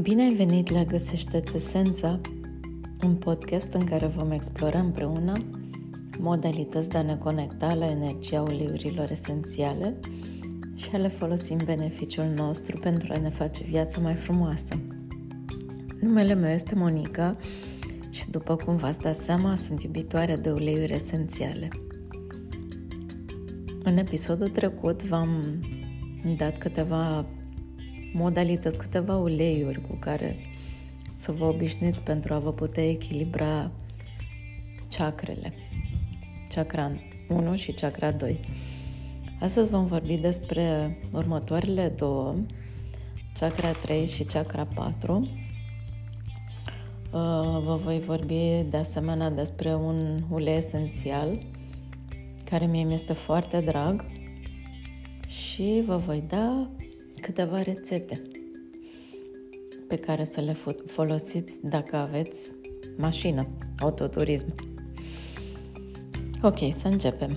Bine ai venit la Găsește-ți Esența, un podcast în care vom explora împreună modalități de a ne conecta la energia uleiurilor esențiale și a le folosi în beneficiul nostru pentru a ne face viața mai frumoasă. Numele meu este Monica și după cum v-ați dat seama, sunt iubitoare de uleiuri esențiale. În episodul trecut v-am dat câteva modalități, câteva uleiuri cu care să vă obișnuiți pentru a vă putea echilibra chakrele. Chakra 1 și chakra 2. Astăzi vom vorbi despre următoarele două, chakra 3 și chakra 4. Uh, vă voi vorbi de asemenea despre un ulei esențial care mie mi este foarte drag și vă voi da câteva rețete pe care să le folosiți dacă aveți mașină, autoturism. Ok, să începem.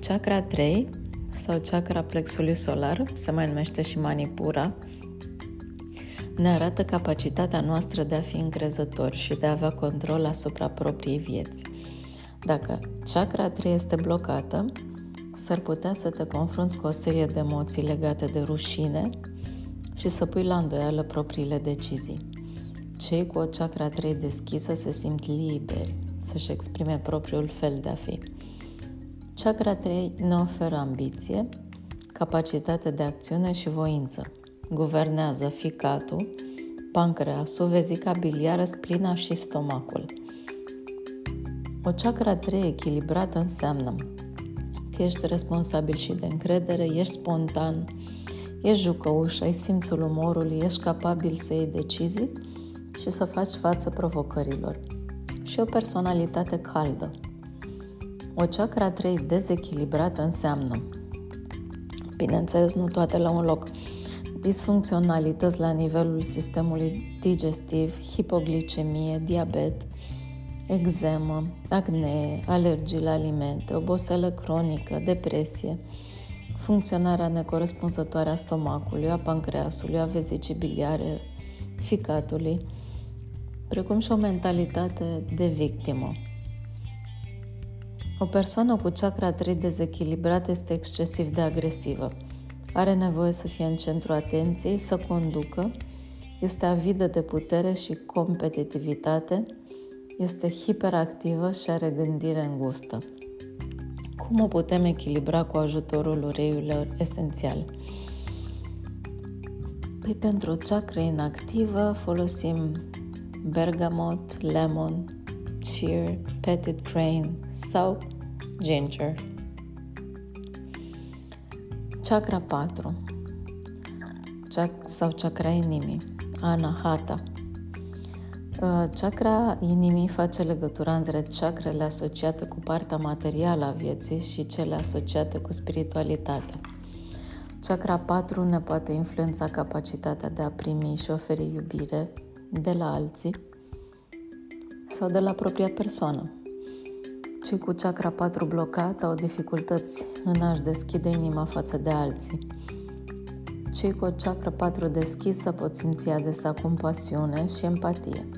Chakra 3 sau chakra plexului solar, se mai numește și manipura, ne arată capacitatea noastră de a fi încrezători și de a avea control asupra propriei vieți. Dacă chakra 3 este blocată, s-ar putea să te confrunți cu o serie de emoții legate de rușine și să pui la îndoială propriile decizii. Cei cu o chakra 3 deschisă se simt liberi să-și exprime propriul fel de a fi. Chakra 3 ne oferă ambiție, capacitate de acțiune și voință. Guvernează ficatul, pancreasul, vezica biliară, splina și stomacul. O chakra 3 echilibrată înseamnă că ești responsabil și de încredere, ești spontan, ești jucăuș, ai simțul umorului, ești capabil să iei decizii și să faci față provocărilor. Și o personalitate caldă. O chakra 3 dezechilibrată înseamnă, bineînțeles nu toate la un loc, disfuncționalități la nivelul sistemului digestiv, hipoglicemie, diabet, eczemă, acne, alergii la alimente, oboseală cronică, depresie, funcționarea necorespunzătoare a stomacului, a pancreasului, a vezicii biliare, ficatului, precum și o mentalitate de victimă. O persoană cu chakra 3 dezechilibrat este excesiv de agresivă. Are nevoie să fie în centru atenției, să conducă, este avidă de putere și competitivitate, este hiperactivă și are gândire îngustă. Cum o putem echilibra cu ajutorul ureiurilor esențiale? Păi pentru chakra inactivă folosim bergamot, lemon, cheer, petit crane sau ginger. Chakra 4 sau chakra inimii, anahata. Uh, chakra inimii face legătura între chakrele asociate cu partea materială a vieții și cele asociate cu spiritualitatea. Chakra 4 ne poate influența capacitatea de a primi și oferi iubire de la alții sau de la propria persoană. Cei cu chakra 4 blocat au dificultăți în a-și deschide inima față de alții. Cei cu o chakra 4 deschisă pot simți adesea compasiune și empatie.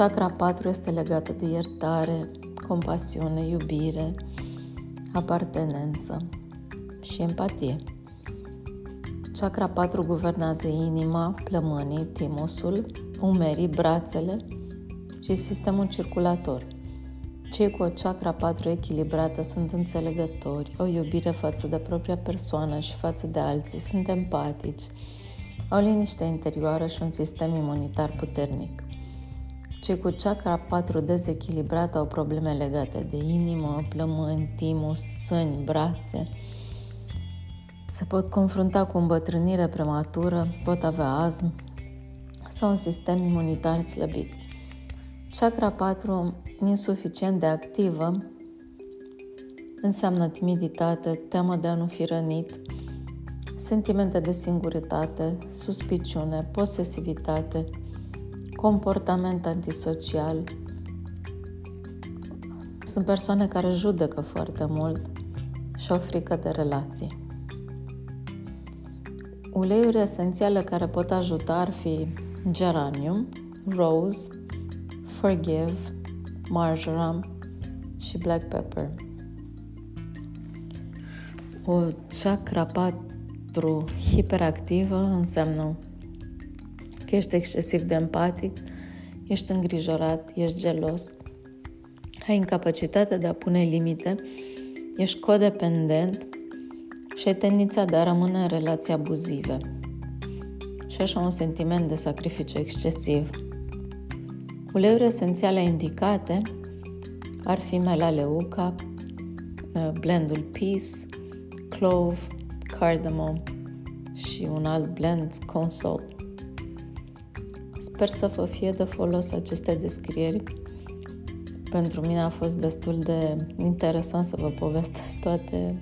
Chakra 4 este legată de iertare, compasiune, iubire, apartenență și empatie. Chakra 4 guvernează inima, plămânii, timusul, umerii, brațele și sistemul circulator. Cei cu o chakra 4 echilibrată sunt înțelegători, o iubire față de propria persoană și față de alții, sunt empatici, au liniște interioară și un sistem imunitar puternic. Cei cu chakra 4 dezechilibrată au probleme legate de inimă, plămâni, timus, sâni, brațe. Se pot confrunta cu îmbătrânire prematură, pot avea azm sau un sistem imunitar slăbit. Chakra 4 insuficient de activă înseamnă timiditate, teamă de a nu fi rănit, sentimente de singurătate, suspiciune, posesivitate, comportament antisocial. Sunt persoane care judecă foarte mult și au frică de relații. Uleiuri esențiale care pot ajuta ar fi geranium, rose, forgive, marjoram și black pepper. O chakra 4 hiperactivă înseamnă că ești excesiv de empatic, ești îngrijorat, ești gelos, ai incapacitatea de a pune limite, ești codependent și ai tendința de a rămâne în relații abuzive. Și așa un sentiment de sacrificiu excesiv. Uleiuri esențiale indicate ar fi melaleuca, uh, blendul Peace, clove, cardamom și un alt blend console. Sper să vă fie de folos aceste descrieri. Pentru mine a fost destul de interesant să vă povestesc toate,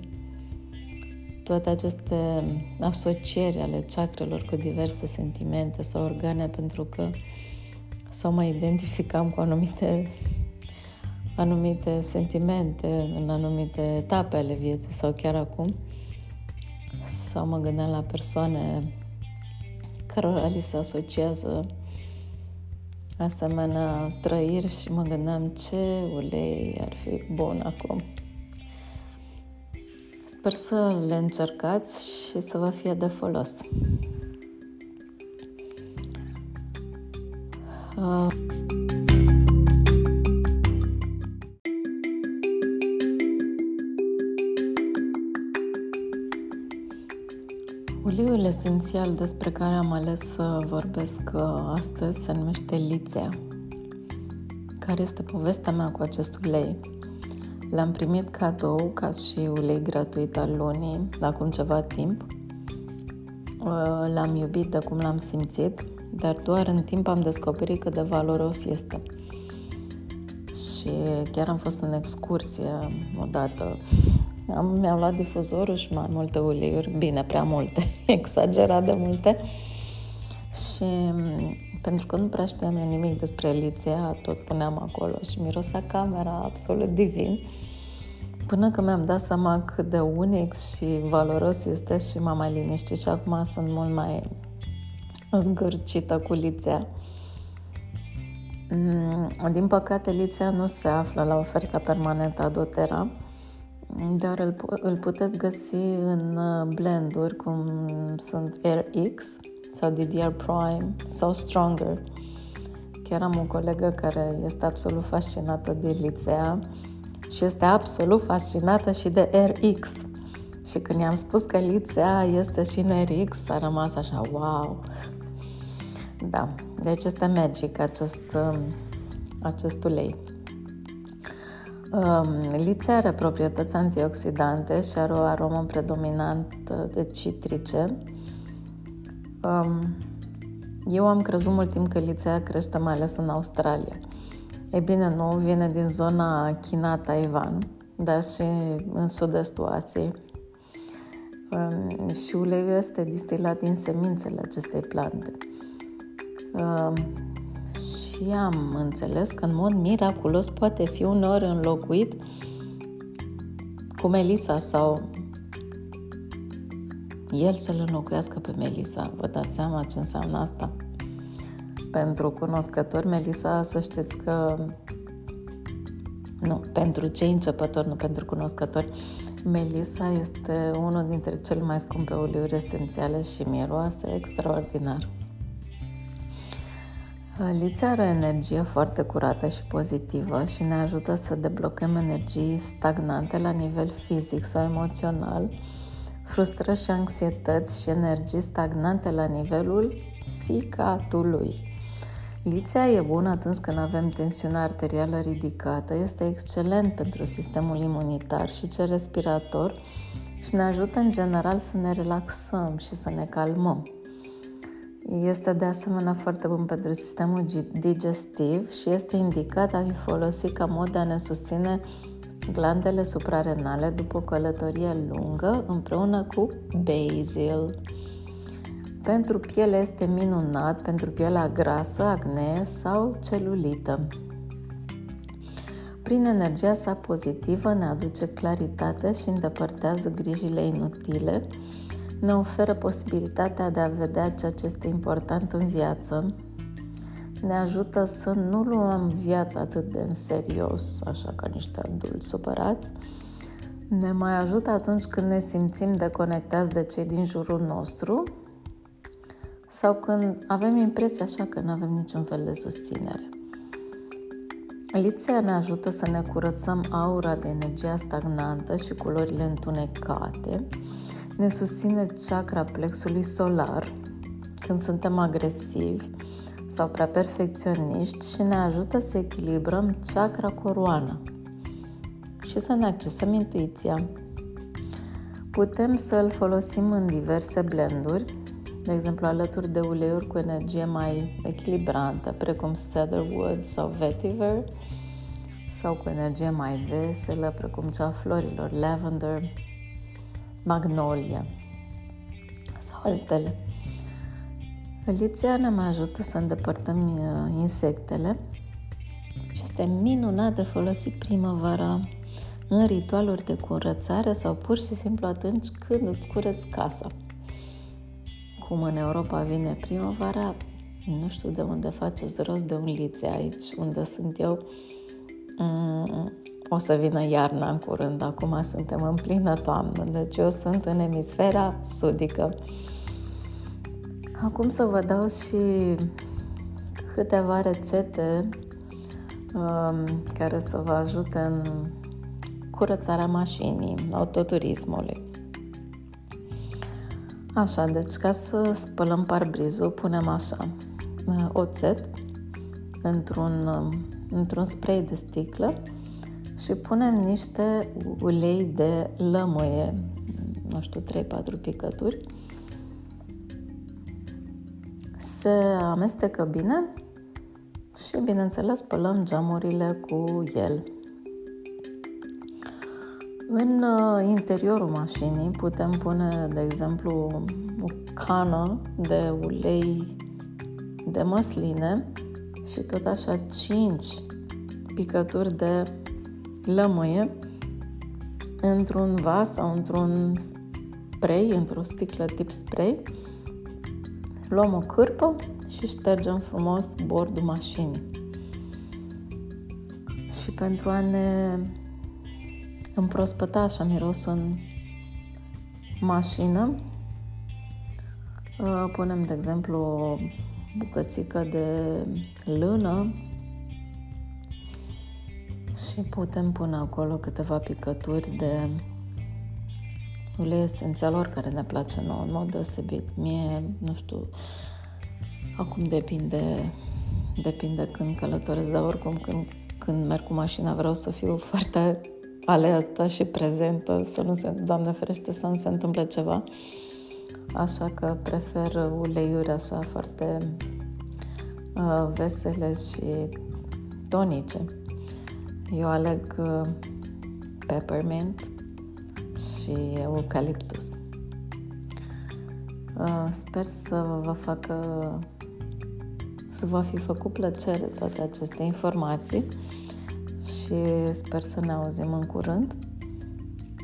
toate aceste asocieri ale chakrelor cu diverse sentimente sau organe, pentru că sau mă identificam cu anumite anumite sentimente în anumite etape ale vieții sau chiar acum sau mă gândeam la persoane cărora li se asociază asemenea trăiri și mă gândeam ce ulei ar fi bun acum. Sper să le încercați și să vă fie de folos. Uh. Esențial despre care am ales să vorbesc uh, astăzi se numește Lițea. Care este povestea mea cu acest ulei? L-am primit cadou ca și ulei gratuit al lunii, acum ceva timp. Uh, l-am iubit de cum l-am simțit, dar doar în timp am descoperit cât de valoros este. Și chiar am fost în excursie odată am, mi-am luat difuzorul și mai multe uleiuri, bine, prea multe, exagerat de multe. Și mm, pentru că nu prea știam eu nimic despre Eliția, tot puneam acolo și mirosea camera absolut divin. Până că mi-am dat seama cât de unic și valoros este și m-am mai liniștit și acum sunt mult mai zgârcită cu lițea. Mm, din păcate, lițea nu se află la oferta permanentă a doTERRA, dar îl, îl puteți găsi în uh, blenduri cum sunt RX sau DDR Prime sau Stronger. Chiar am o colegă care este absolut fascinată de Lițea și este absolut fascinată și de RX. Și când i-am spus că Lițea este și în RX, a rămas așa, wow! Da, deci este magic acest, um, acest ulei. Um, lițea are proprietăți antioxidante și are o aromă predominant de citrice. Um, eu am crezut mult timp că lițea crește mai ales în Australia. E bine, nu vine din zona China-Taiwan, dar și în sud-estul Asiei. Um, și uleiul este distilat din semințele acestei plante. Um, și am înțeles că în mod miraculos poate fi uneori înlocuit cu Melisa sau el să-l înlocuiască pe Melisa. Vă dați seama ce înseamnă asta? Pentru cunoscători, Melisa, să știți că nu, pentru cei începători, nu pentru cunoscători, Melisa este unul dintre cele mai scumpe uleiuri esențiale și miroase extraordinar. Liția are o energie foarte curată și pozitivă și ne ajută să deblocăm energii stagnante la nivel fizic sau emoțional, frustrări și anxietăți și energii stagnante la nivelul ficatului. Liția e bună atunci când avem tensiune arterială ridicată, este excelent pentru sistemul imunitar și cel respirator și ne ajută în general să ne relaxăm și să ne calmăm. Este de asemenea foarte bun pentru sistemul digestiv și este indicat a fi folosit ca mod de a ne susține glandele suprarenale după o călătorie lungă împreună cu basil. Pentru piele este minunat, pentru pielea grasă, acne sau celulită. Prin energia sa pozitivă ne aduce claritate și îndepărtează grijile inutile ne oferă posibilitatea de a vedea ceea ce este important în viață, ne ajută să nu luăm viața atât de în serios, așa ca niște adulți supărați, ne mai ajută atunci când ne simțim deconectați de cei din jurul nostru sau când avem impresia așa că nu avem niciun fel de susținere. Liția ne ajută să ne curățăm aura de energia stagnantă și culorile întunecate, ne susține chakra plexului solar când suntem agresivi sau prea perfecționiști și ne ajută să echilibrăm chakra coroană și să ne accesăm intuiția. Putem să-l folosim în diverse blenduri, de exemplu alături de uleiuri cu energie mai echilibrantă, precum cedarwood sau vetiver, sau cu energie mai veselă, precum cea a florilor, lavender, magnolia sau altele. Liția ne mai ajută să îndepărtăm uh, insectele și este minunat de folosit primăvara în ritualuri de curățare sau pur și simplu atunci când îți cureți casa. Cum în Europa vine primăvara, nu știu de unde faceți rost de un lițe aici, unde sunt eu. Mm, o să vină iarna în curând, acum suntem în plină toamnă, deci eu sunt în emisfera sudică. Acum să vă dau și câteva rețete um, care să vă ajute în curățarea mașinii, autoturismului. Așa, deci ca să spălăm parbrizul, punem așa uh, oțet într-un, um, într-un spray de sticlă și punem niște ulei de lămâie, nu știu, 3-4 picături. Se amestecă bine și, bineînțeles, spălăm geamurile cu el. În uh, interiorul mașinii putem pune, de exemplu, o cană de ulei de măsline și tot așa 5 picături de lămâie într-un vas sau într-un spray, într-o sticlă tip spray. Luăm o cârpă și ștergem frumos bordul mașinii. Și pentru a ne împrospăta așa mirosul în mașină. Uh, punem, de exemplu, o bucățică de lână și putem pune acolo câteva picături de ulei esențial care ne place nouă în mod deosebit. Mie, nu știu, acum depinde, depinde când călătoresc, dar oricum când, când merg cu mașina vreau să fiu foarte alertă și prezentă, să nu se, Doamne ferește, să nu se întâmple ceva. Așa că prefer uleiuri așa foarte uh, vesele și tonice. Eu aleg uh, peppermint și eucaliptus. Uh, sper să vă facă să vă fi făcut plăcere toate aceste informații și sper să ne auzim în curând.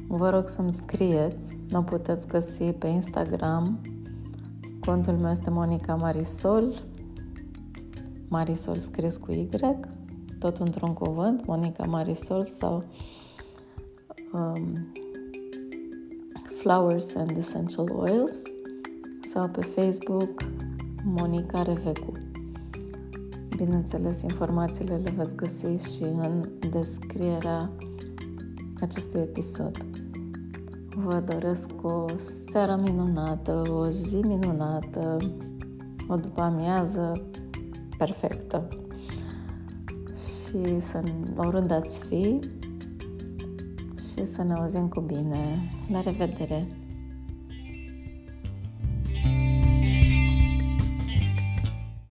Vă rog să-mi scrieți, mă puteți găsi pe Instagram. Contul meu este Monica Marisol, Marisol scris cu Y, tot într-un cuvânt, Monica Marisol sau um, Flowers and Essential Oils sau pe Facebook Monica Revecu. Bineînțeles, informațiile le veți găsi și în descrierea acestui episod. Vă doresc o seară minunată, o zi minunată, o după amiază perfectă și să oriunde ați fi și să ne auzim cu bine. La revedere!